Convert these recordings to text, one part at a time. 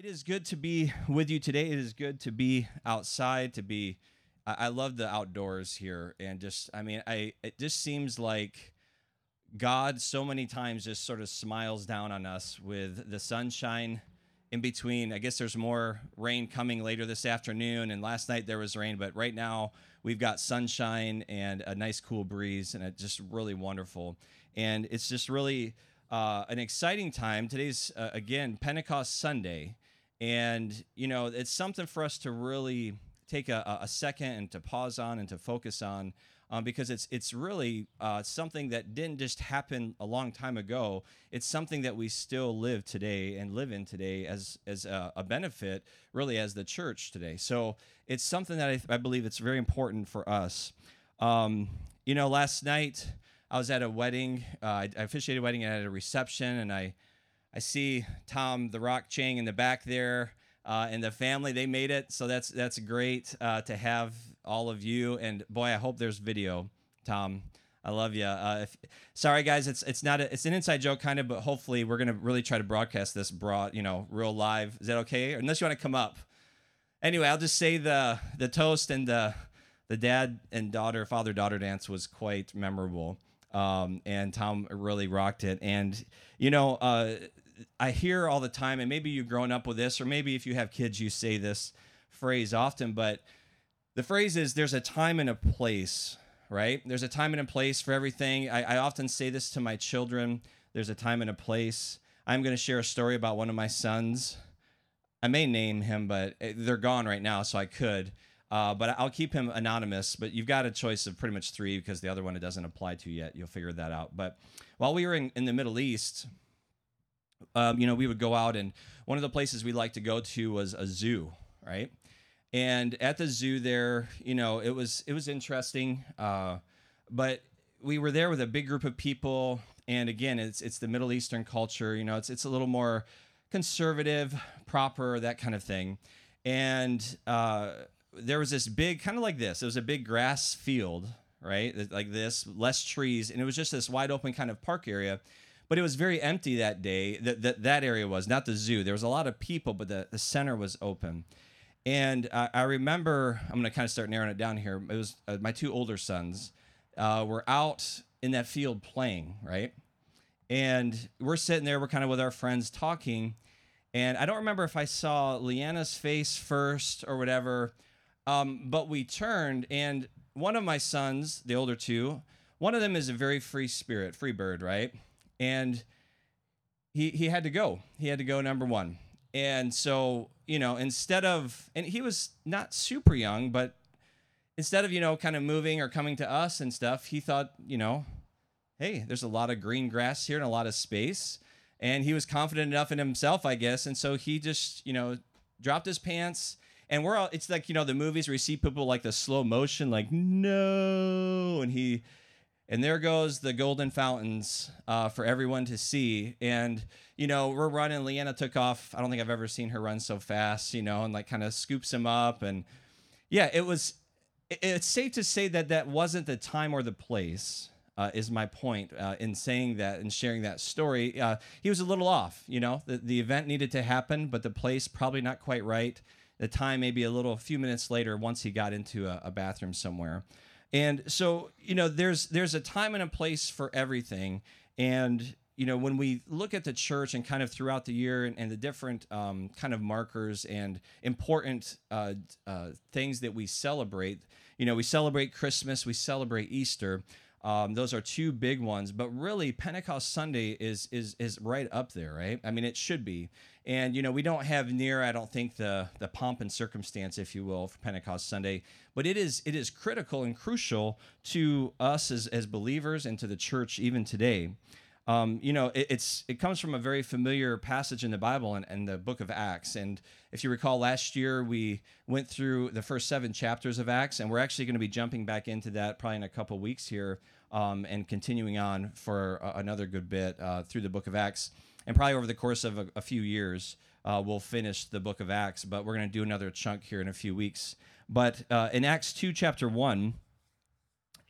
It is good to be with you today. It is good to be outside, to be. I, I love the outdoors here, and just, I mean, I it just seems like God so many times just sort of smiles down on us with the sunshine in between. I guess there's more rain coming later this afternoon, and last night there was rain, but right now we've got sunshine and a nice cool breeze, and it's just really wonderful. And it's just really uh, an exciting time. Today's, uh, again, Pentecost Sunday. And, you know, it's something for us to really take a, a second and to pause on and to focus on um, because it's it's really uh, something that didn't just happen a long time ago. It's something that we still live today and live in today as as a, a benefit, really, as the church today. So it's something that I, I believe it's very important for us. Um, you know, last night I was at a wedding. Uh, I, I officiated a wedding and I had a reception, and I I see Tom the Rock Chang in the back there. Uh, and the family they made it. So that's that's great uh, to have all of you. And boy i hope there's video tom. I love you uh, if, sorry guys it's it's not a, it's an inside joke kind of but hopefully we're gonna really try to broadcast this broad you know real live. Is that okay? Unless you want to come up. Anyway i'll just say the the toast and the the dad and daughter father daughter dance was quite memorable. Um, and tom really rocked it. And you know uh, I hear all the time, and maybe you've grown up with this, or maybe if you have kids, you say this phrase often, but the phrase is there's a time and a place, right? There's a time and a place for everything. I, I often say this to my children there's a time and a place. I'm going to share a story about one of my sons. I may name him, but eh, they're gone right now, so I could. Uh, but I'll keep him anonymous. But you've got a choice of pretty much three because the other one it doesn't apply to yet. You'll figure that out. But while we were in, in the Middle East, um, you know, we would go out, and one of the places we like to go to was a zoo, right? And at the zoo there, you know, it was it was interesting, uh, but we were there with a big group of people, and again, it's it's the Middle Eastern culture, you know, it's it's a little more conservative, proper, that kind of thing, and uh, there was this big kind of like this. It was a big grass field, right, like this, less trees, and it was just this wide open kind of park area but it was very empty that day. That that, that area was not the zoo. There was a lot of people, but the, the center was open. And I remember, I'm going to kind of start narrowing it down here. It was uh, my two older sons uh, were out in that field playing, right? And we're sitting there, we're kind of with our friends talking. And I don't remember if I saw Leanna's face first or whatever, um, but we turned, and one of my sons, the older two, one of them is a very free spirit, free bird, right? And he he had to go. He had to go number one. And so, you know, instead of and he was not super young, but instead of, you know, kind of moving or coming to us and stuff, he thought, you know, hey, there's a lot of green grass here and a lot of space. And he was confident enough in himself, I guess. And so he just, you know, dropped his pants. And we're all, it's like, you know, the movies where you see people like the slow motion, like, no. And he, and there goes the golden fountains uh, for everyone to see. And you know, we're running. Leanna took off. I don't think I've ever seen her run so fast. You know, and like kind of scoops him up. And yeah, it was. It's safe to say that that wasn't the time or the place. Uh, is my point uh, in saying that and sharing that story. Uh, he was a little off. You know, the the event needed to happen, but the place probably not quite right. The time maybe a little, a few minutes later, once he got into a, a bathroom somewhere. And so, you know, there's there's a time and a place for everything. And you know, when we look at the church and kind of throughout the year and, and the different um, kind of markers and important uh, uh, things that we celebrate, you know, we celebrate Christmas, we celebrate Easter. Um, those are two big ones, but really Pentecost Sunday is is is right up there, right? I mean, it should be. And you know, we don't have near, I don't think the the pomp and circumstance, if you will, for Pentecost Sunday, but it is it is critical and crucial to us as as believers and to the church even today. Um, you know, it, it's it comes from a very familiar passage in the Bible and, and the book of Acts. And if you recall, last year we went through the first seven chapters of Acts, and we're actually going to be jumping back into that probably in a couple weeks here um, and continuing on for another good bit uh, through the book of Acts. And probably over the course of a, a few years, uh, we'll finish the book of Acts, but we're going to do another chunk here in a few weeks. But uh, in Acts 2, chapter 1,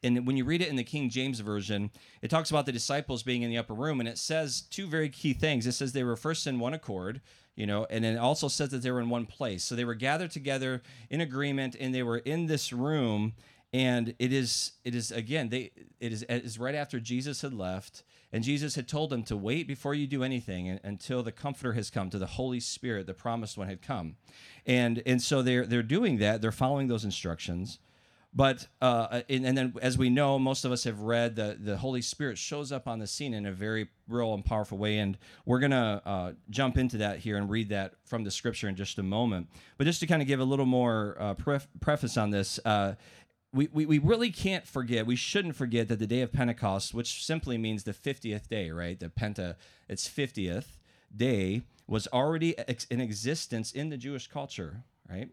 and when you read it in the King James Version, it talks about the disciples being in the upper room, and it says two very key things. It says they were first in one accord, you know and it also says that they were in one place. So they were gathered together in agreement and they were in this room and it is it is again they it is it is right after jesus had left and jesus had told them to wait before you do anything until the comforter has come to the holy spirit the promised one had come. And and so they're they're doing that. They're following those instructions but uh, and, and, then, as we know, most of us have read the the Holy Spirit shows up on the scene in a very real and powerful way, and we're gonna uh, jump into that here and read that from the Scripture in just a moment. But just to kind of give a little more uh, pref- preface on this. Uh, we, we, we really can't forget, we shouldn't forget that the day of Pentecost, which simply means the 50th day, right? The Penta, it's 50th day, was already ex- in existence in the Jewish culture, right?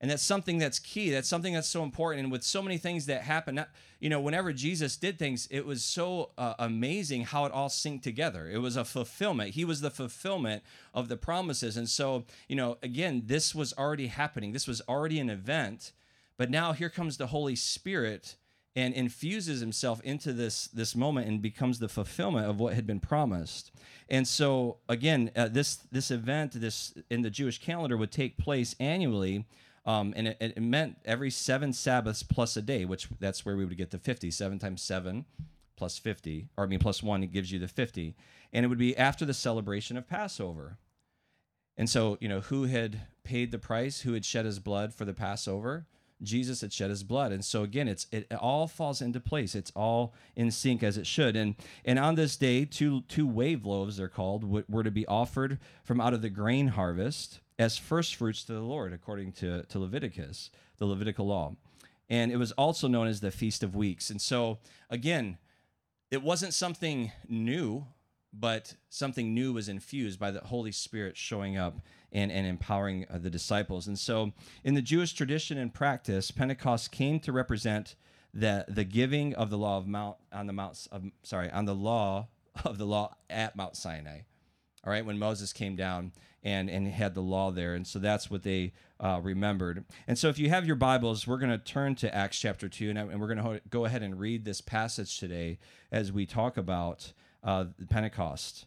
And that's something that's key. That's something that's so important. And with so many things that happen you know whenever jesus did things it was so uh, amazing how it all synced together. It was a fulfillment. He was the fulfillment of the promises. And so you know again this was already happening. This was already an event. But now here comes the holy spirit and infuses himself into this this moment and becomes the fulfillment of what had been promised. And so again uh, this this event this in the jewish calendar would take place annually um, and it, it, meant every seven Sabbaths plus a day, which that's where we would get the 50. Seven times seven plus 50, or I mean, plus one, it gives you the 50. And it would be after the celebration of Passover. And so, you know, who had paid the price? Who had shed his blood for the Passover? Jesus had shed his blood. And so again, it's it, all falls into place. It's all in sync as it should. And and on this day, two two wave loaves they're called were to be offered from out of the grain harvest as first fruits to the Lord, according to, to Leviticus, the Levitical law. And it was also known as the Feast of Weeks. And so, again, it wasn't something new, but something new was infused by the Holy Spirit showing up and, and empowering uh, the disciples. And so, in the Jewish tradition and practice, Pentecost came to represent the, the giving of the law of Mount on the Mount of, sorry on the law of the law at Mount Sinai. All right, when Moses came down and and had the law there, and so that's what they uh, remembered. And so, if you have your Bibles, we're going to turn to Acts chapter two, and, and we're going to go ahead and read this passage today as we talk about uh, Pentecost.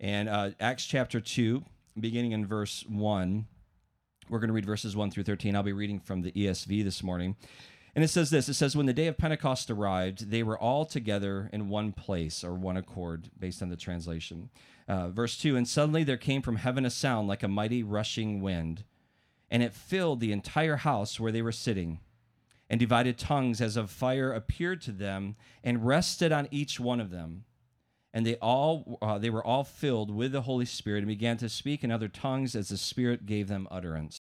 And uh, Acts chapter two, beginning in verse one, we're going to read verses one through thirteen. I'll be reading from the ESV this morning. And it says this it says, When the day of Pentecost arrived, they were all together in one place or one accord, based on the translation. Uh, verse 2 And suddenly there came from heaven a sound like a mighty rushing wind, and it filled the entire house where they were sitting. And divided tongues as of fire appeared to them and rested on each one of them. And they all uh, they were all filled with the Holy Spirit and began to speak in other tongues as the Spirit gave them utterance.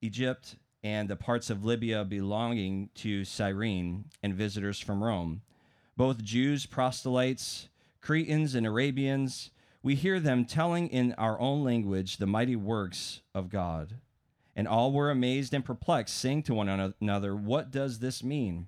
Egypt and the parts of Libya belonging to Cyrene, and visitors from Rome, both Jews, proselytes, Cretans, and Arabians. We hear them telling in our own language the mighty works of God. And all were amazed and perplexed, saying to one another, What does this mean?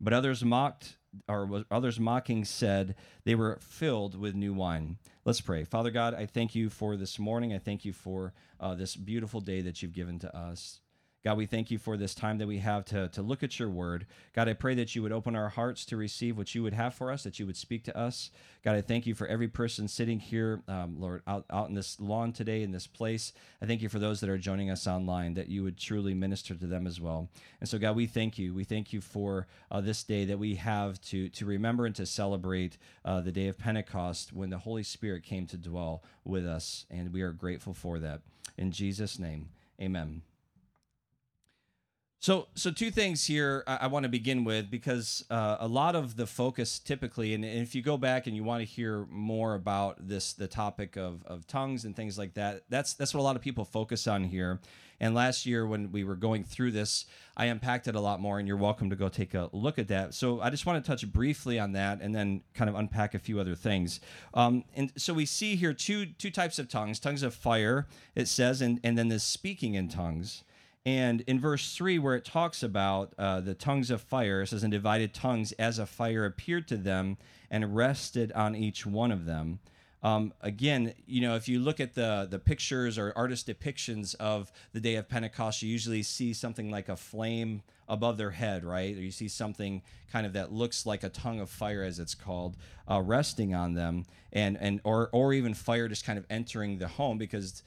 But others mocked, or others mocking said, They were filled with new wine. Let's pray. Father God, I thank you for this morning. I thank you for uh, this beautiful day that you've given to us. God, we thank you for this time that we have to, to look at your word. God, I pray that you would open our hearts to receive what you would have for us, that you would speak to us. God, I thank you for every person sitting here, um, Lord, out, out in this lawn today, in this place. I thank you for those that are joining us online, that you would truly minister to them as well. And so, God, we thank you. We thank you for uh, this day that we have to, to remember and to celebrate uh, the day of Pentecost when the Holy Spirit came to dwell with us. And we are grateful for that. In Jesus' name, amen. So, so two things here I, I want to begin with because uh, a lot of the focus typically, and, and if you go back and you want to hear more about this, the topic of, of tongues and things like that, that's that's what a lot of people focus on here. And last year when we were going through this, I unpacked it a lot more, and you're welcome to go take a look at that. So I just want to touch briefly on that, and then kind of unpack a few other things. Um, and so we see here two two types of tongues: tongues of fire, it says, and and then the speaking in tongues. And in verse 3, where it talks about uh, the tongues of fire, it says, And divided tongues as a fire appeared to them and rested on each one of them. Um, again, you know, if you look at the the pictures or artist depictions of the day of Pentecost, you usually see something like a flame above their head, right? Or you see something kind of that looks like a tongue of fire, as it's called, uh, resting on them, and and or or even fire just kind of entering the home because,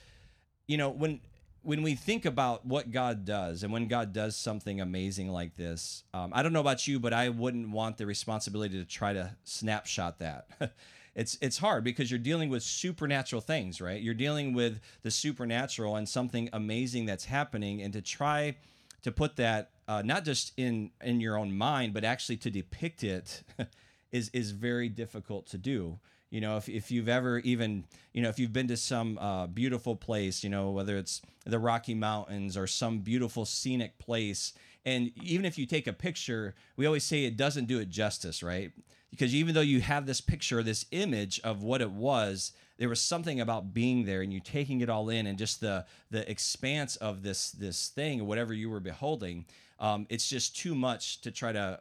you know, when when we think about what God does and when God does something amazing like this, um, I don't know about you, but I wouldn't want the responsibility to try to snapshot that. it's it's hard because you're dealing with supernatural things, right? You're dealing with the supernatural and something amazing that's happening, and to try to put that uh, not just in in your own mind, but actually to depict it is is very difficult to do you know if, if you've ever even you know if you've been to some uh, beautiful place you know whether it's the rocky mountains or some beautiful scenic place and even if you take a picture we always say it doesn't do it justice right? Because even though you have this picture this image of what it was there was something about being there and you taking it all in and just the the expanse of this this thing whatever you were beholding um, it's just too much to try to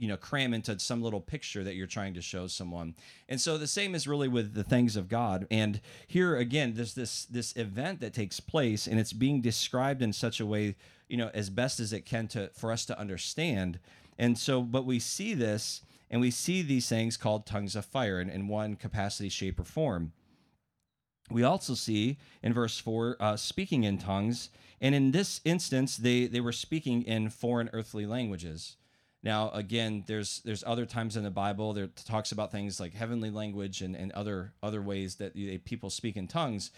you know cram into some little picture that you're trying to show someone. And so the same is really with the things of god. And here again there's this this event that takes place and it's being described in such a way you know as best as it can to for us to understand. And so but we see this and we see these things called tongues of fire in, in one capacity shape or form. We also see in verse 4 uh, speaking in tongues. And in this instance they they were speaking in foreign earthly languages now, again, there's there's other times in the Bible that talks about things like heavenly language and, and other other ways that people speak in tongues,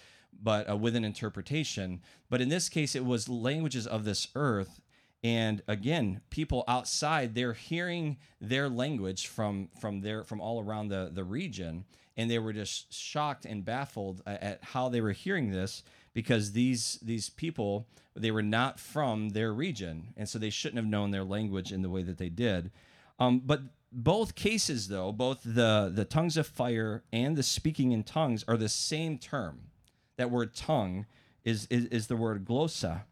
but uh, with an interpretation. But in this case, it was languages of this earth, and again, people outside they're hearing their language from from their from all around the the region, and they were just shocked and baffled at how they were hearing this because these these people they were not from their region, and so they shouldn't have known their language in the way that they did. Um, but both cases, though, both the the tongues of fire and the speaking in tongues are the same term. That word tongue is is, is the word glossa,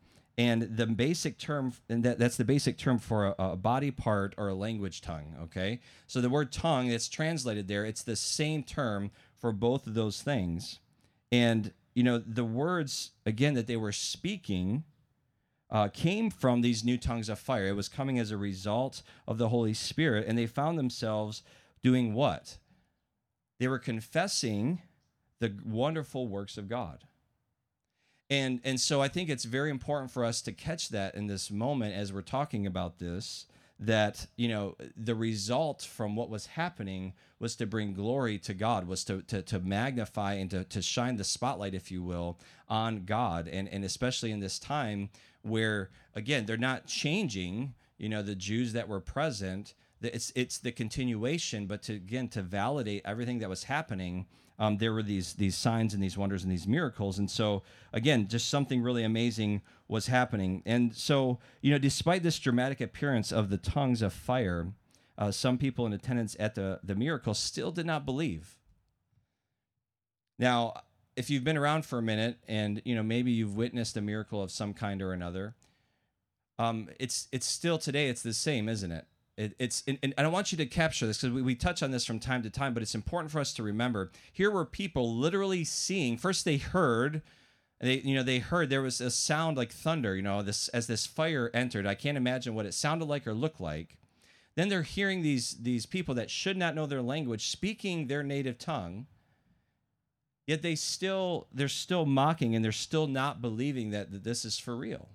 and the basic term and that, that's the basic term for a, a, body part or a language tongue okay so the word tongue that's translated there it's the same term for both of those things and you know, the words, again, that they were speaking uh, came from these new tongues of fire. It was coming as a result of the Holy Spirit. And they found themselves doing what? They were confessing the wonderful works of God. And, and so I think it's very important for us to catch that in this moment as we're talking about this that you know the result from what was happening was to bring glory to god was to to, to magnify and to, to shine the spotlight if you will on god. And and especially in this time where again they're not changing you know the jews that were present it's it's the continuation but to again to validate everything that was happening um, there were these these signs and these wonders and these miracles. And so again, just something really amazing was happening. And so you know, despite this dramatic appearance of the tongues of fire, uh, some people in attendance at the the miracle still did not believe. Now, if you've been around for a minute and you know maybe you've witnessed a miracle of some kind or another, um, it's it's still today it's the same, isn't it? It, it's and, and I want you to capture this because we, we touch on this from time to time, but it's important for us to remember. Here were people literally seeing. First, they heard they you know they heard there was a sound like thunder you know this as this fire entered i can't imagine what it sounded like or looked like then they're hearing these these people that should not know their language speaking their native tongue yet they still they're still mocking and they're still not believing that, that this is for real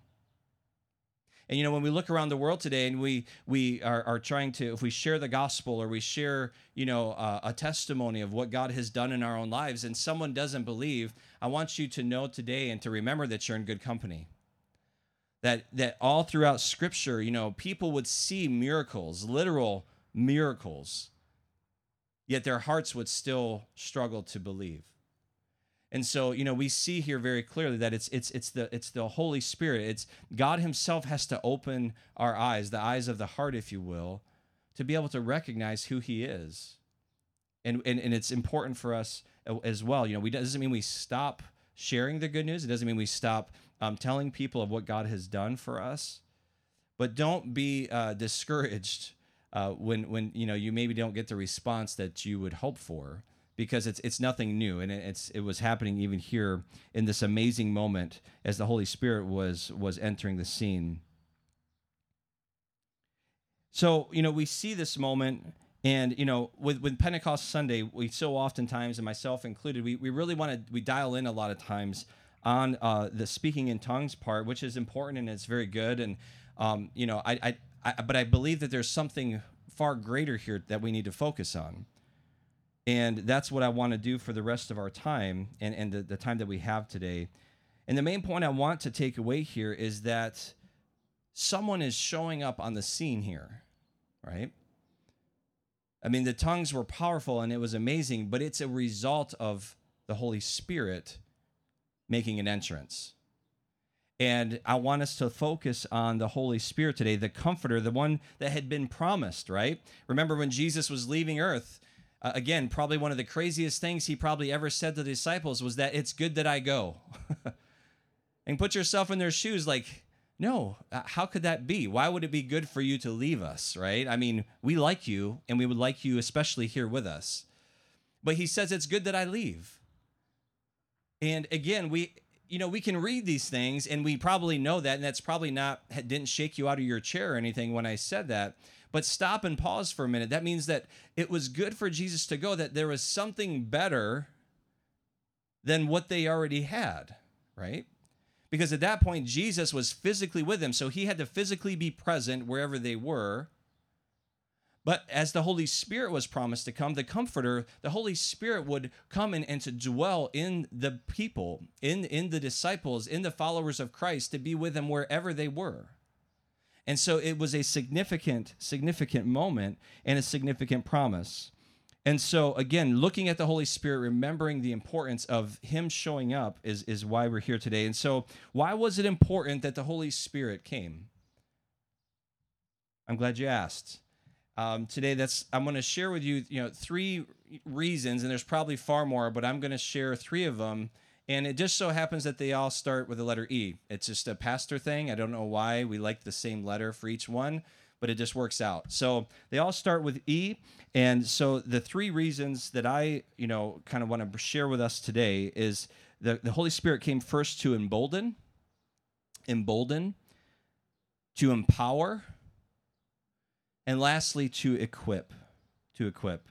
and you know, when we look around the world today and we we are, are trying to, if we share the gospel or we share, you know, uh, a testimony of what God has done in our own lives, and someone doesn't believe, I want you to know today and to remember that you're in good company. that that all throughout scripture you know people would see miracles literal miracles yet their hearts would still struggle to believe and so you know we see here very clearly that it's it's it's the it's the holy spirit. It's god himself has to open our eyes the eyes of the heart if you will to be able to recognize who he is. And and, and it's important for us as well. You know we doesn't mean we stop sharing the good news. It doesn't mean we stop um, telling people of what God has done for us. But don't be uh, discouraged uh, when when you know you maybe don't get the response that you would hope for because it's it's nothing new and it's it was happening even here in this amazing moment as the Holy Spirit was was entering the scene. So you know we see this moment and you know, with, with Pentecost Sunday, we so oftentimes, and myself included, we, we really want to we dial in a lot of times on uh, the speaking in tongues part, which is important and it's very good. And um, you know, I, I, I, but I believe that there's something far greater here that we need to focus on. And that's what I want to do for the rest of our time and, and the, the time that we have today. And the main point I want to take away here is that someone is showing up on the scene here, right? I mean, the tongues were powerful and it was amazing, but it's a result of the Holy Spirit making an entrance. And I want us to focus on the Holy Spirit today, the comforter, the one that had been promised, right? Remember when Jesus was leaving earth, uh, again, probably one of the craziest things he probably ever said to the disciples was that it's good that I go. and put yourself in their shoes like, no, uh, how could that be? Why would it be good for you to leave us, right? I mean, we like you and we would like you especially here with us. But he says it's good that I leave. And again, we you know, we can read these things and we probably know that and that's probably not didn't shake you out of your chair or anything when I said that. But stop and pause for a minute. That means that it was good for Jesus to go that there was something better than what they already had, right? Because at that point Jesus was physically with them, so he had to physically be present wherever they were but as the Holy Spirit was promised to come, the Comforter, the Holy Spirit would come in and to dwell in the people, in, in the disciples, in the followers of Christ, to be with them wherever they were. And so it was a significant, significant moment and a significant promise. And so, again, looking at the Holy Spirit, remembering the importance of Him showing up is, is why we're here today. And so, why was it important that the Holy Spirit came? I'm glad you asked um, today that's i'm going to share with you you know three reasons and there's probably far more but i'm going to share three of them and it just so happens that they all start with the letter e. It's just a pastor thing. I don't know why we like the same letter for each one but it just works out. So they all start with e. And so the three reasons that i you know kind of want to share with us today is the, the holy spirit came first to embolden embolden to empower and lastly to equip to equip.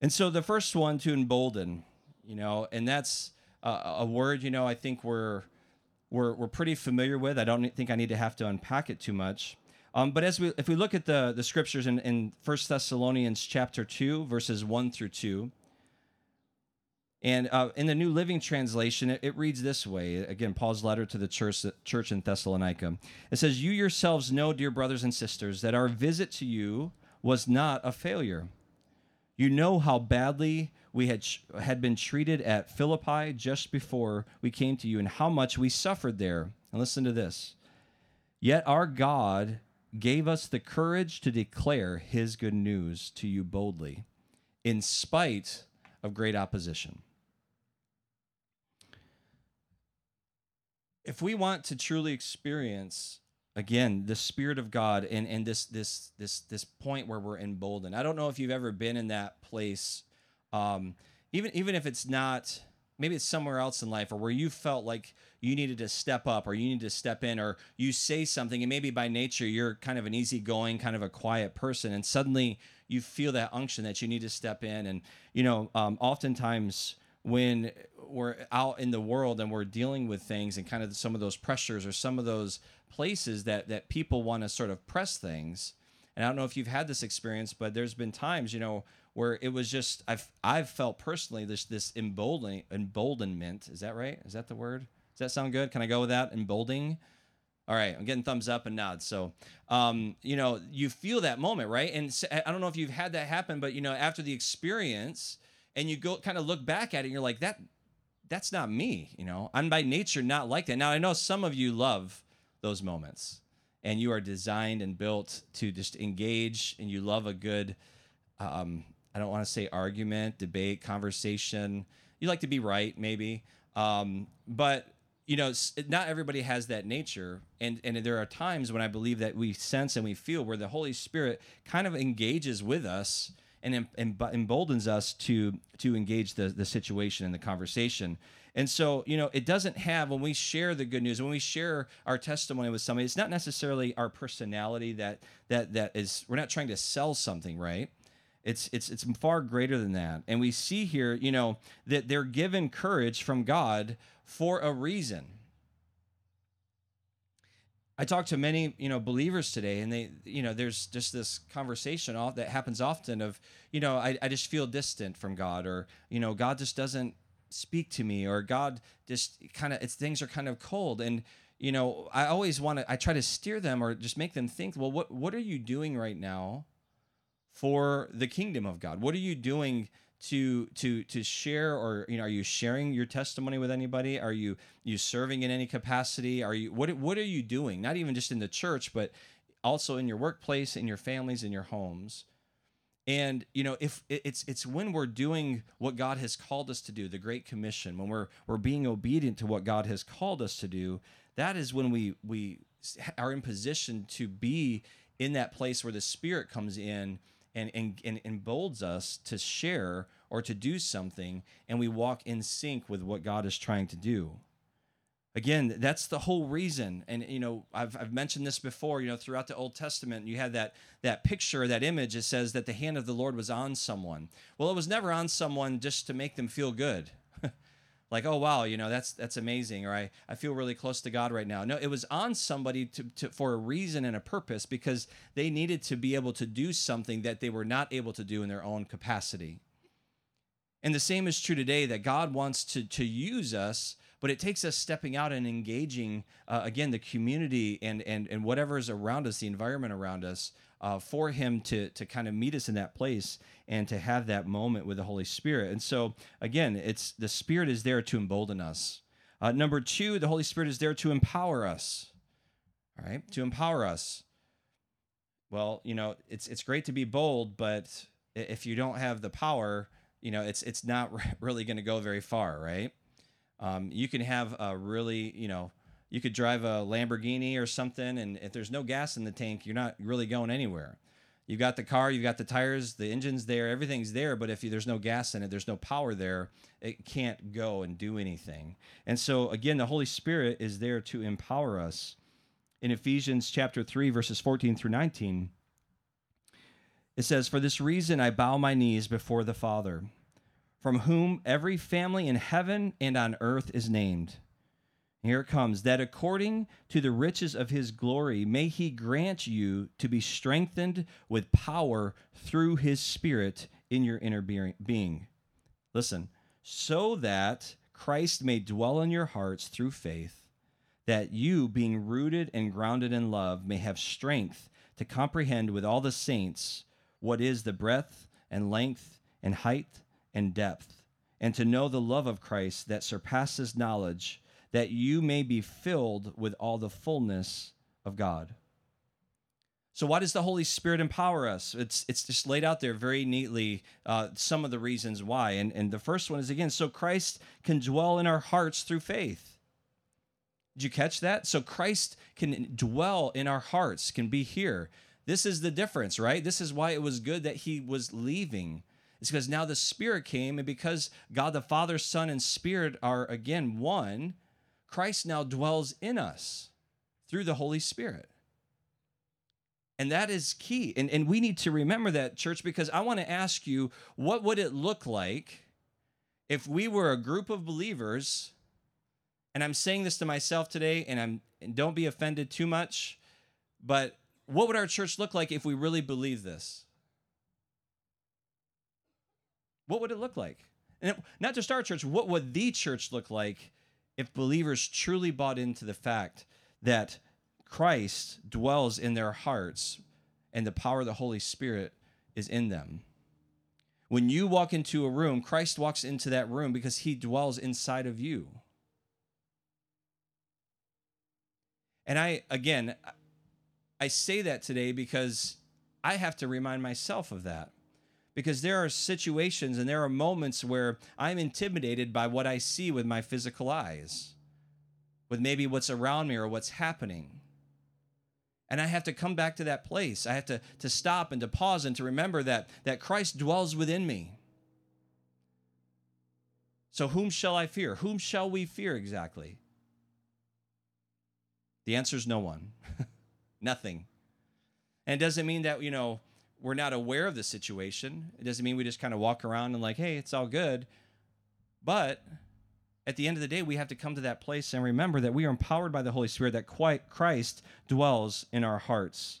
And so the first one to embolden you know and that's a, word you know i think we're we're, we're pretty familiar with i don't think i need to have to unpack it too much um, but as we if we look at the the scriptures in, in 1 thessalonians chapter 2 verses 1 through 2 and uh, in the New Living Translation, it, it, reads this way again, Paul's letter to the church, church in Thessalonica. It says, You yourselves know, dear brothers and sisters, that our visit to you was not a failure. You know how badly we had, had been treated at Philippi just before we came to you, and how much we suffered there. And listen to this. Yet our God gave us the courage to declare his good news to you boldly, in spite of great opposition. if we want to truly experience again the spirit of god and and this this this this point where we're emboldened i don't know if you've ever been in that place um even even if it's not maybe it's somewhere else in life or where you felt like you needed to step up or you need to step in or you say something and maybe by nature you're kind of an easygoing kind of a quiet person and suddenly you feel that unction that you need to step in. And you know um, oftentimes when we're out in the world and we're dealing with things and kind of some of those pressures or some of those places that that people want to sort of press things and i don't know if you've had this experience but there's been times you know where it was just i've i've felt personally this this emboldening emboldenment is that right is that the word does that sound good can i go with that emboldening All right, I'm getting thumbs up and nods. So, um, you know, you feel that moment, right? And I don't know if you've had that happen, but you know, after the experience, and you go kind of look back at it, and you're like, that, that's not me. You know, I'm by nature not like that. Now I know some of you love those moments, and you are designed and built to just engage, and you love a good, um, I don't want to say argument, debate, conversation. You like to be right, maybe, um, but you know, not everybody has that nature, and and there are times when I believe that we sense and we feel where the Holy Spirit kind of engages with us and emboldens us to to engage the the situation and the conversation. And so, you know, it doesn't have when we share the good news, when we share our testimony with somebody, it's not necessarily our personality that that that is. We're not trying to sell something, right? It's it's it's far greater than that. And we see here, you know, that they're given courage from God for a reason. I talk to many, you know, believers today, and they, you know, there's just this conversation that happens often of, you know, I, I just feel distant from God, or you know, God just doesn't speak to me, or God just kind of, it's things are kind of cold, and you know, I always want to, I try to steer them or just make them think, well, what what are you doing right now for the kingdom of God? What are you doing to to to share or you know are you sharing your testimony with anybody? Are you you serving in any capacity? Are you what what are you doing? Not even just in the church but also in your workplace in your families in your homes. And you know if it's it's when we're doing what God has called us to do the great commission when we're we're being obedient to what God has called us to do that is when we we are in position to be in that place where the spirit comes in and, and, and emboldens us to share or to do something, and we walk in sync with what God is trying to do. Again, that's the whole reason. And you know, I've, I've mentioned this before, you know, throughout the Old Testament, you had that that picture, that image, it says that the hand of the Lord was on someone. Well, it was never on someone just to make them feel good like oh wow you know that's that's amazing or i, I feel really close to god right now. No it was on somebody to, to for a reason and a purpose because they needed to be able to do something that they were not able to do in their own capacity. And the same is true today that god wants to to use us but it takes us stepping out and engaging uh, again the community and and and whatever is around us the environment around us uh, for him to to kind of meet us in that place and to have that moment with the Holy Spirit. And so again, it's the Spirit is there to embolden us. Uh, number two, the Holy Spirit is there to empower us. All right, to empower us. Well, you know, it's it's great to be bold, but if you don't have the power, you know, it's it's not really going to go very far, right? Um, you can have a really, you know, you could drive a Lamborghini or something, and if there's no gas in the tank, you're not really going anywhere. You've got the car, you've got the tires, the engine's there, everything's there, but if there's no gas in it, there's no power there, it can't go and do anything. And so, again, the Holy Spirit is there to empower us. In Ephesians chapter 3, verses 14 through 19, it says, For this reason I bow my knees before the Father, from whom every family in heaven and on earth is named here it comes that according to the riches of his glory, may he grant you to be strengthened with power through his spirit in your inner being. Listen, so that Christ may dwell in your hearts through faith, that you, being rooted and grounded in love, may have strength to comprehend with all the saints what is the breadth and length and height and depth, and to know the love of Christ that surpasses knowledge that you may be filled with all the fullness of God. So, why does the Holy Spirit empower us? It's it's just laid out there very neatly. Uh, some of the reasons why, and and the first one is again, so Christ can dwell in our hearts through faith. Did you catch that? So Christ can dwell in our hearts, can be here. This is the difference, right? This is why it was good that he was leaving. It's because now the Spirit came, and because God the Father, Son, and Spirit are again one Christ now dwells in us through the Holy Spirit. And that is key. And, and we need to remember that, church, because I want to ask you what would it look like if we were a group of believers? And I'm saying this to myself today, and I'm and don't be offended too much, but what would our church look like if we really believe this? What would it look like? And not just our church, what would the church look like if believers truly bought into the fact that Christ dwells in their hearts and the power of the Holy Spirit is in them. When you walk into a room, Christ walks into that room because he dwells inside of you. And I, again, I say that today because I have to remind myself of that. Because there are situations and there are moments where I'm intimidated by what I see with my physical eyes, with maybe what's around me or what's happening. And I have to come back to that place. I have to, to stop and to pause and to remember that, that Christ dwells within me. So, whom shall I fear? Whom shall we fear exactly? The answer is no one, nothing. And it doesn't mean that, you know, we're not aware of the situation. It doesn't mean we just kind of walk around and like, hey, it's all good. But at the end of the day, we have to come to that place and remember that we are empowered by the Holy Spirit, that Christ dwells in our hearts.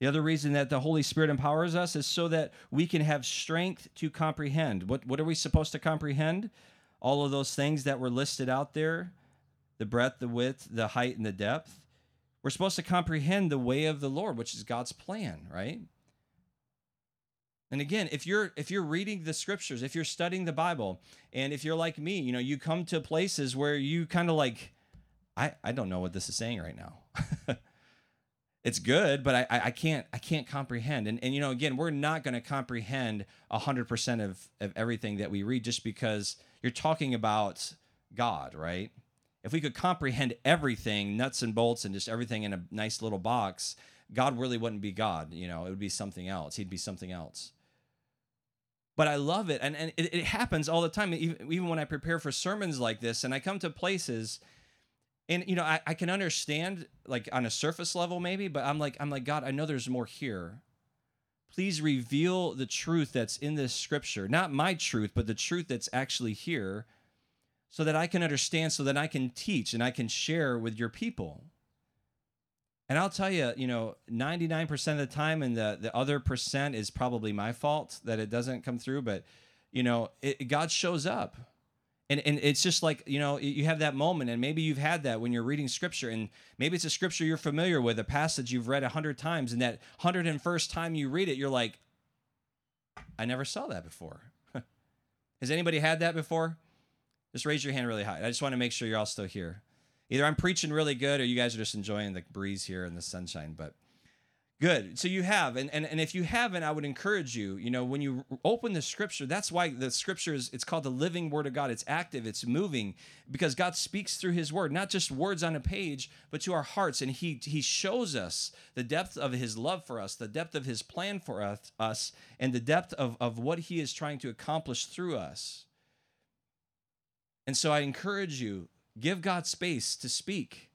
The other reason that the Holy Spirit empowers us is so that we can have strength to comprehend. What, what are we supposed to comprehend? All of those things that were listed out there the breadth, the width, the height, and the depth. We're supposed to comprehend the way of the Lord, which is God's plan, right? And again, if you're if you're reading the scriptures, if you're studying the Bible, and if you're like me, you know, you come to places where you kind of like, I, I don't know what this is saying right now. it's good, but I, I can't I can't comprehend. And and you know, again, we're not going to comprehend hundred percent of of everything that we read just because you're talking about God, right? If we could comprehend everything, nuts and bolts, and just everything in a nice little box, God really wouldn't be God. You know, it would be something else. He'd be something else but I love it. And, and it, it happens all the time, even, even when I prepare for sermons like this and I come to places and you know I, I can understand like on a surface level maybe but i'm like i'm like god i know there's more here please reveal the truth that's in this scripture not my truth but the truth that's actually here so that i can understand so that i can teach and i can share with your people and I'll tell you, you know, 99% of the time, and the, the other percent is probably my fault that it doesn't come through. But, you know, it, God shows up. And, and it's just like, you know, you have that moment, and maybe you've had that when you're reading scripture, and maybe it's a scripture you're familiar with, a passage you've read a hundred times, and that hundred and first time you read it, you're like, I never saw that before. Has anybody had that before? Just raise your hand really high. I just want to make sure you're all still here either I'm preaching really good or you guys are just enjoying the breeze here and the sunshine. But good. So you have, and, and, and if you haven't, I would encourage you, you know, when you open the scripture, that's why the scripture is, it's called the living word of God. It's active, it's moving because God speaks through his word, not just words on a page, but to our hearts. And he, he shows us the depth of his love for us, the depth of his plan for us, us and the depth of, of what he is trying to accomplish through us. And so I encourage you, Give God space to speak.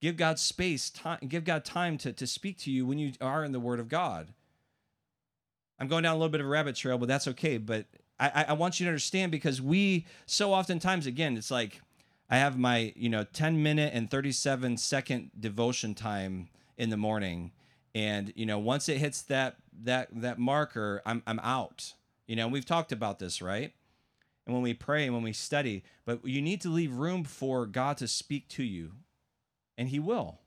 Give God space, time, give God time to, to speak to you when you are in the Word of God. I'm going down a little bit of a rabbit trail, but that's okay. But I, I want you to understand because we so oftentimes, again, it's like I have my, you know, 10 minute and 37 second devotion time in the morning. And, you know, once it hits that that that marker, I'm I'm out. You know, we've talked about this, right? And when we pray and when we study. But you need to leave room for God to speak to you, and He will.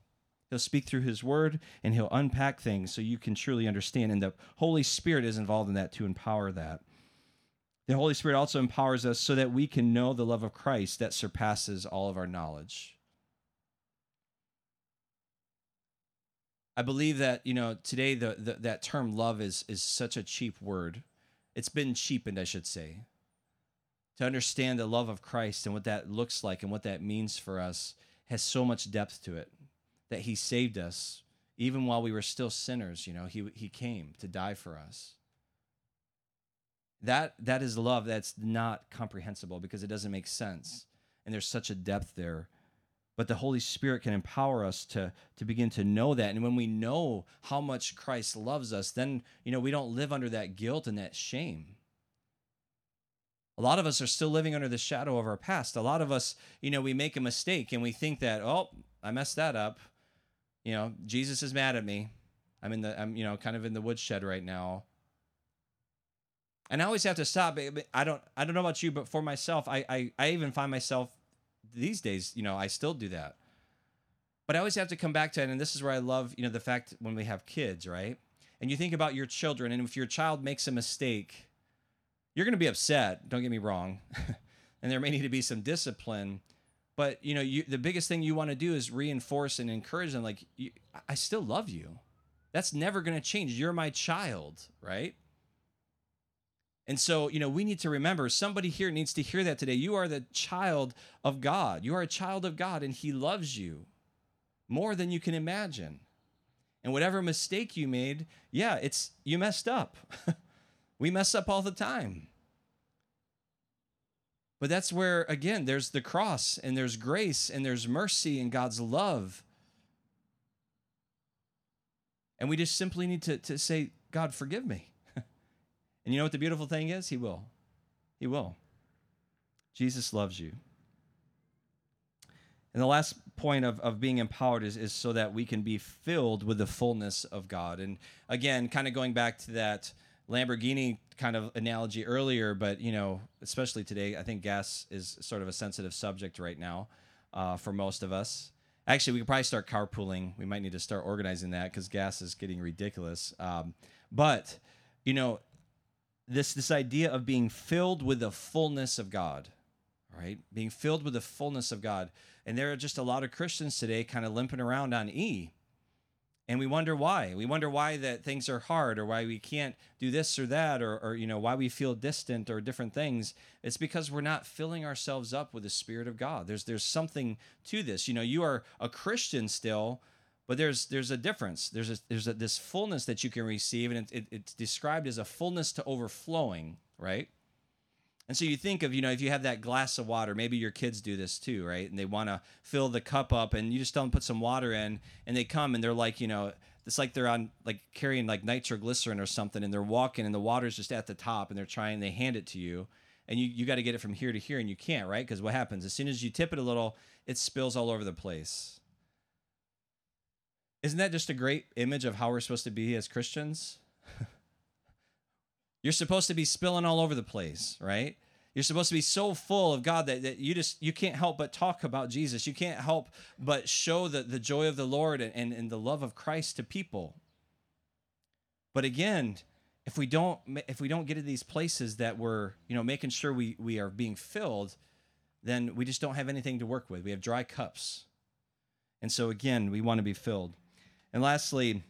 He'll speak through His Word and He'll unpack things so you can truly understand. And the Holy Spirit is involved in that to empower that. The Holy Spirit also empowers us so that we can know the love of Christ that surpasses all of our knowledge. I believe that you know today the, the that term love is is such a cheap word. It's been cheapened, I should say to understand the love of Christ and what that looks like and what that means for us has so much depth to it that he saved us even while we were still sinners you know he he came to die for us. That that is love that's not comprehensible because it doesn't make sense. And there's such a depth there. But the holy spirit can empower us to to begin to know that. And when we know how much christ loves us then you know we don't live under that guilt and that shame a lot of us are still living under the shadow of our past. A lot of us, you know, we make a mistake and we think that, oh, I messed that up. You know, Jesus is mad at me. I'm in the, I'm, you know, kind of in the woodshed right now. And I always have to stop. I don't, I don't know about you, but for myself, I, I, I even find myself these days, you know, I still do that. But I always have to come back to it, and this is where I love, you know, the fact when we have kids, right? And you think about your children, and if your child makes a mistake, you're going to be upset. Don't get me wrong, and there may need to be some discipline. But you know, you, the biggest thing you want to do is reinforce and encourage them. Like, you, I still love you. That's never going to change. You're my child, right? And so, you know, we need to remember somebody here needs to hear that today. You are the child of God. You are a child of God, and He loves you more than you can imagine. And whatever mistake you made, yeah, it's you messed up. we mess up all the time. But that's where, again, there's the cross and there's grace and there's mercy and God's love. And we just simply need to, to say, God, forgive me. and you know what the beautiful thing is? He will. He will. Jesus loves you. And the last point of, of being empowered is, is so that we can be filled with the fullness of God. And again, kind of going back to that Lamborghini kind of analogy earlier, but you know, especially today, I think gas is sort of a sensitive subject right now uh, for most of us. Actually, we could probably start carpooling. We might need to start organizing that because gas is getting ridiculous. Um, but you know, this this idea of being filled with the fullness of God, right? Being filled with the fullness of God. And there are just a lot of Christians today kind of limping around on E. And we wonder why. We wonder why that things are hard or why we can't do this or that or, or you know why we feel distant or different things. It's because we're not filling ourselves up with the Spirit of God. There's there's something to this. You know, you are a Christian still, but there's there's a difference. There's a, there's a, this fullness that you can receive, and it, it, it's described as a fullness to overflowing, right? And so you think of, you know, if you have that glass of water, maybe your kids do this too, right? And they want to fill the cup up and you just tell them put some water in and they come and they're like, you know, it's like they're on like carrying like nitroglycerin or something and they're walking and the water's just at the top and they're trying, they hand it to you and you, you got to get it from here to here and you can't, right? Because what happens? As soon as you tip it a little, it spills all over the place. Isn't that just a great image of how we're supposed to be as Christians? You're supposed to be spilling all over the place, right? You're supposed to be so full of God that, that you just you can't help but talk about Jesus. You can't help but show the, the joy of the Lord and, and, and the love of Christ to people. But again, if we don't if we don't get to these places that we're you know making sure we we are being filled, then we just don't have anything to work with. We have dry cups. And so again, we want to be filled. And lastly,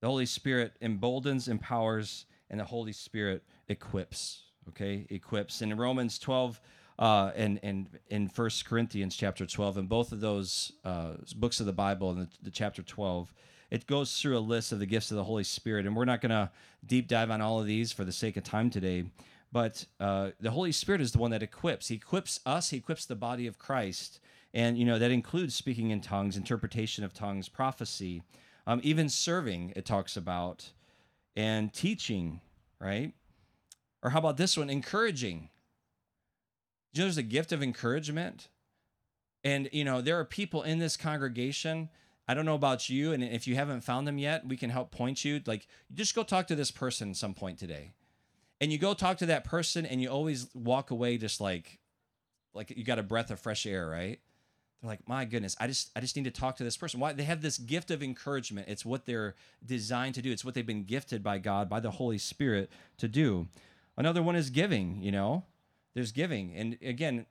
the Holy Spirit emboldens, empowers, and the Holy Spirit equips. Okay, equips. And in Romans 12 uh, and, and in First Corinthians chapter 12, and both of those uh, books of the Bible, in the, the chapter 12, it goes through a list of the gifts of the Holy Spirit. And we're not going to deep dive on all of these for the sake of time today. But uh, the Holy Spirit is the one that equips. He equips us, He equips the body of Christ. And, you know, that includes speaking in tongues, interpretation of tongues, prophecy, um, even serving, it talks about, and teaching, right? Or how about this one? Encouraging. You know, there's a gift of encouragement. And, you know, there are people in this congregation. I don't know about you. And if you haven't found them yet, we can help point you. Like, just go talk to this person some point today. And you go talk to that person and you always walk away just like, like you got a breath of fresh air, right? They're like my goodness i just i just need to talk to this person. Why they have this gift of encouragement. It's what they're designed to do. It's what they've been gifted by god by the holy spirit to do. Another one is giving you know? There's giving. And again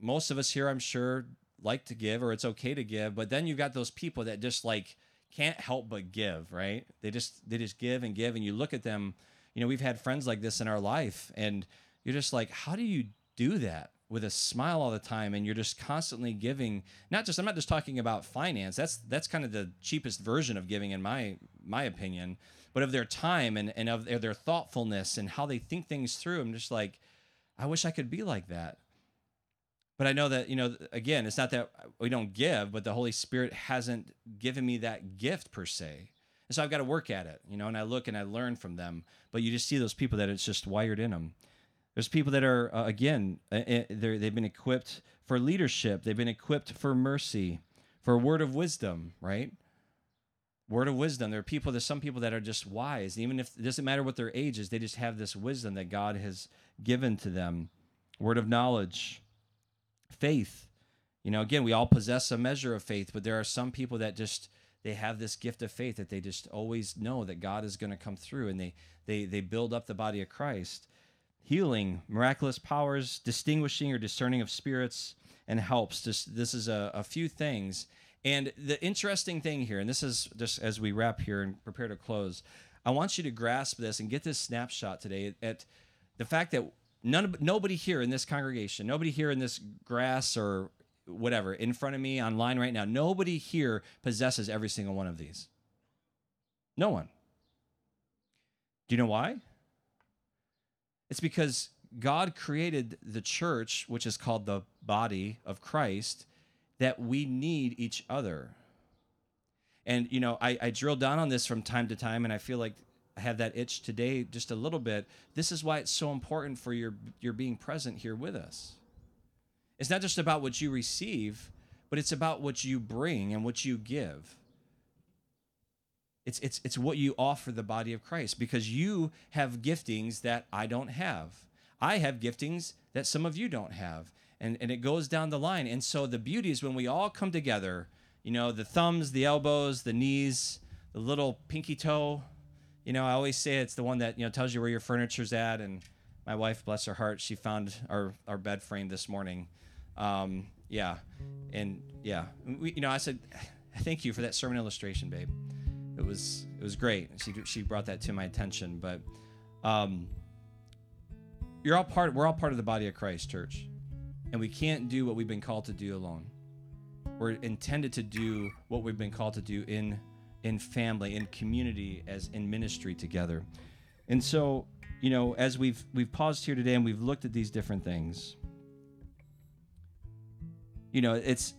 most of us here i'm sure like to give or it's okay to give but then you've got those people that just like can't help but give right? They just they just give and give and you look at them. You know we've had friends like this in our life and you're just like how do you do that with a smile all the time and you're just constantly giving not just i'm not just talking about finance that's that's kind of the cheapest version of giving in my my opinion but of their time and, and of their, their thoughtfulness and how they think things through i'm just like i wish i could be like that. But i know that you know again it's not that we don't give but the holy spirit hasn't given me that gift per se. And so i've got to work at it you know and i look and i learn from them but you just see those people that it's just wired in them there's people that are uh, again uh, uh they've been equipped for leadership. They've been equipped for mercy, for a word of wisdom, right? Word of wisdom. There are people. There's some people that are just wise, even if it doesn't matter what their age is. They just have this wisdom that God has given to them. Word of knowledge, faith. You know, again, we all possess a measure of faith, but there are some people that just they have this gift of faith that they just always know that God is going to come through and they they they build up the body of Christ. Healing, miraculous powers, distinguishing or discerning of spirits and helps. Just this is a, a few things. And the interesting thing here, and this is just as we wrap here and prepare to close, I want you to grasp this and get this snapshot today at the fact that none nobody here in this congregation, nobody here in this grass or whatever in front of me online right now, nobody here possesses every single one of these. No one. Do you know why? It's because God created the church, which is called the body of Christ, that we need each other. And, you know, I, I drill down on this from time to time, and I feel like I have that itch today just a little bit. This is why it's so important for your, your being present here with us. It's not just about what you receive, but it's about what you bring and what you give. It's, it's, it's what you offer the body of Christ because you have giftings that I don't have. I have giftings that some of you don't have. And, and it goes down the line. And so the beauty is when we all come together, you know, the thumbs, the elbows, the knees, the little pinky toe. You know, I always say it's the one that, you know, tells you where your furniture's at. And my wife, bless her heart, she found our, our bed frame this morning. Um, yeah. And yeah, we, you know, I said, thank you for that sermon illustration, babe. It was, it was great. She, she brought that to my attention, but, um, you're all part we're all part of the body of Christ, church. And we can't do what we've been called to do alone. We're intended to do what we've been called to do in in family, in community, as in ministry together. And so, you know, as we've we've paused here today and we've looked at these different things, you know, it's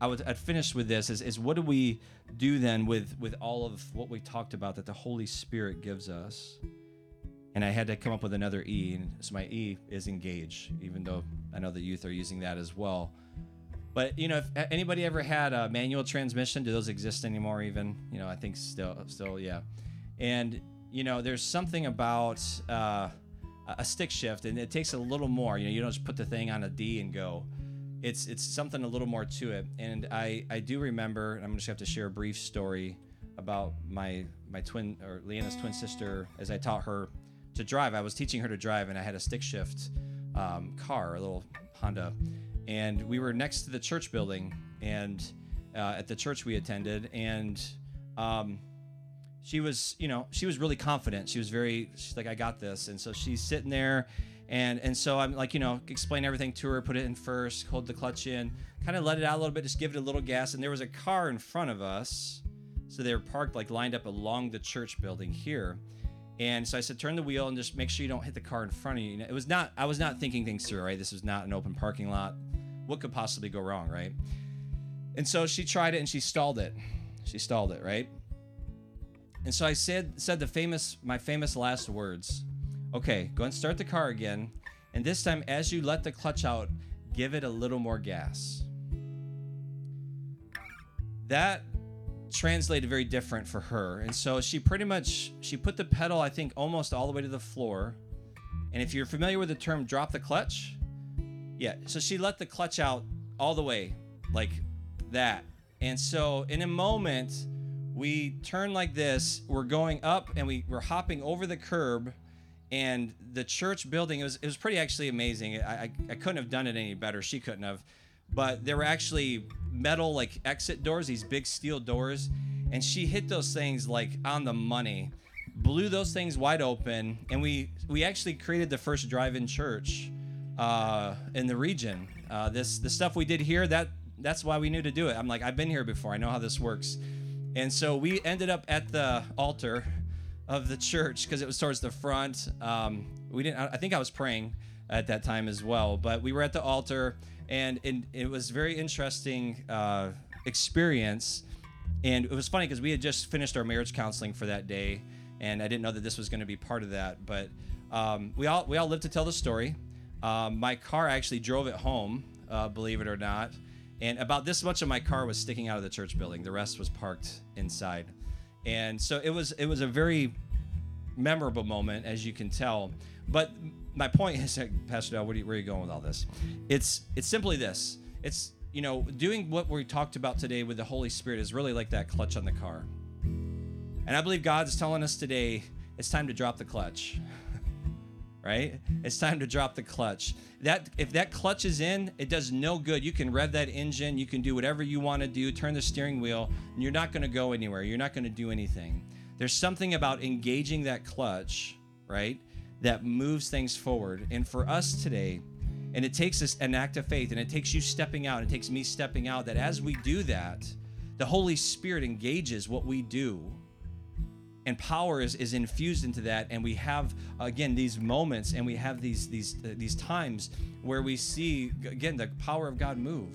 I would I'd finish with this is, is what do we do then with with all of what we talked about that the Holy Spirit gives us? and I had to come up with another E. And so my E is engage, even though I know the youth are using that as well. But you know, if anybody ever had a manual transmission, do those exist anymore? Even you know, I think still, still, yeah. And you know, there's something about uh, a stick shift, and it takes a little more. You know, you don't just put the thing on a D and go. It's it's something a little more to it. And I I do remember, and I'm just have to share a brief story about my my twin or Leanna's twin sister as I taught her to drive. I was teaching her to drive, and I had a stick shift um, car, a little Honda, and we were next to the church building, and uh, at the church we attended, and um, she was, you know, she was really confident. She was very, she's like, I got this, and so she's sitting there. And, and so I'm like, you know, explain everything to her, put it in first, hold the clutch in, kind of let it out a little bit, just give it a little gas. And there was a car in front of us. So they were parked like lined up along the church building here. And so I said, turn the wheel and just make sure you don't hit the car in front of you. It was not, I was not thinking things through, right? This was not an open parking lot. What could possibly go wrong, right? And so she tried it and she stalled it. She stalled it, right? And so I said, said the famous, my famous last words. Okay, go and start the car again. And this time, as you let the clutch out, give it a little more gas. That translated very different for her. And so she pretty much she put the pedal I think almost all the way to the floor. And if you're familiar with the term drop the clutch, yeah, so she let the clutch out all the way like that. And so in a moment we turn like this, we're going up and we we're hopping over the curb and the church building it was it was pretty actually amazing. I, I, I couldn't have done it any better. She couldn't have but there were actually metal like exit doors, these big steel doors, and she hit those things like on the money, blew those things wide open, and we we actually created the first drive-in church uh, in the region. Uh, this the stuff we did here that that's why we knew to do it. I'm like I've been here before, I know how this works, and so we ended up at the altar of the church because it was towards the front. Um, we didn't. I think I was praying at that time as well, but we were at the altar and, it was very interesting uh, experience. And it was funny because we had just finished our marriage counseling for that day, and I didn't know that this was going to be part of that. But um, we all we all lived to tell the story. Um, my car actually drove it home, uh, believe it or not, and about this much of my car was sticking out of the church building. The rest was parked inside, and so it was it was a very memorable moment, as you can tell. But my point is, Pastor Dell, where, you, where are you going with all this? It's it's simply this. It's you know, doing what we talked about today with the Holy Spirit is really like that clutch on the car. And I believe God's telling us today it's time to drop the clutch. Right? It's time to drop the clutch. That if that clutch is in, it does no good. You can rev that engine, you can do whatever you want to do, turn the steering wheel, and you're not going to go anywhere. You're not going to do anything. There's something about engaging that clutch, right? That moves things forward. And for us today, and it takes us an act of faith, and it takes you stepping out, it takes me stepping out, that as we do that, the Holy Spirit engages what we do. And power is, is infused into that, and we have again these moments, and we have these these uh, these times where we see again the power of God move,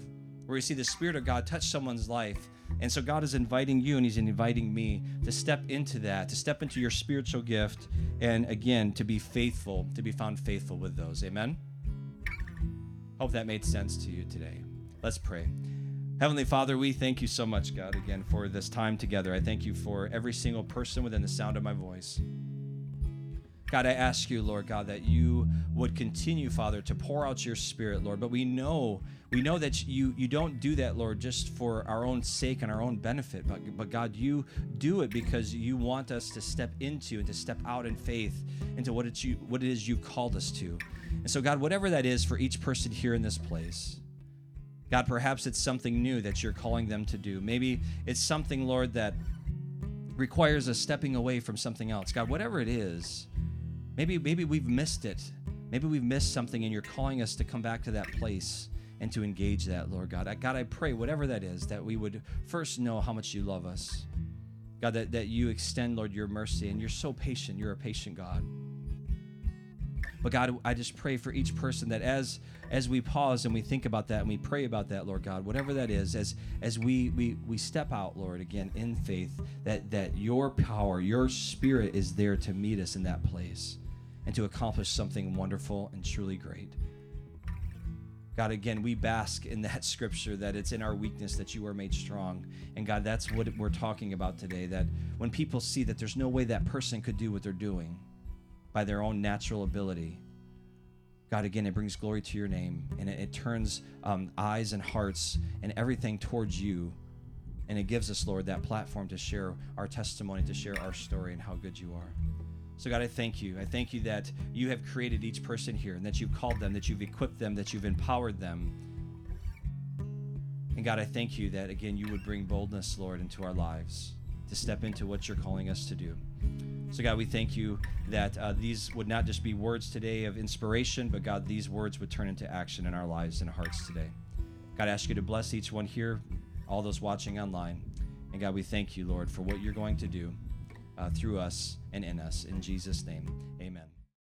where we see the Spirit of God touch someone's life, and so God is inviting you and He's inviting me to step into that, to step into your spiritual gift, and again, to be faithful, to be found faithful with those. Amen. Hope that made sense to you today. Let's pray. Heavenly Father, we thank you so much, God, again, for this time together. I thank you for every single person within the sound of my voice. God, I ask you, Lord God, that you would continue, Father, to pour out your spirit, Lord. But we know, we know that you you don't do that, Lord, just for our own sake and our own benefit. But but God, you do it because you want us to step into and to step out in faith into what it's you what it is you called us to. And so, God, whatever that is for each person here in this place, God, perhaps it's something new that you're calling them to do. Maybe it's something, Lord, that requires us stepping away from something else. God, whatever it is, maybe maybe we've missed it. Maybe we've missed something and you're calling us to come back to that place and to engage that, Lord God. God, I pray, whatever that is, that we would first know how much you love us. God, that, that you extend, Lord, your mercy, and you're so patient. You're a patient God. But God, I just pray for each person that as as we pause and we think about that and we pray about that, Lord God, whatever that is, as as we we we step out, Lord, again in faith, that that your power, your spirit is there to meet us in that place and to accomplish something wonderful and truly great. God, again, we bask in that scripture that it's in our weakness that you are made strong. And God, that's what we're talking about today. That when people see that there's no way that person could do what they're doing, by their own natural ability. God, again, it brings glory to your name and it, it turns um, eyes and hearts and everything towards you. And it gives us, Lord, that platform to share our testimony, to share our story and how good you are. So, God, I thank you. I thank you that you have created each person here and that you've called them, that you've equipped them, that you've empowered them. And God, I thank you that, again, you would bring boldness, Lord, into our lives to step into what you're calling us to do. So, God, we thank you that uh, these would not just be words today of inspiration, but God, these words would turn into action in our lives and hearts today. God, I ask you to bless each one here, all those watching online. And God, we thank you, Lord, for what you're going to do uh, through us and in us. In Jesus' name, amen.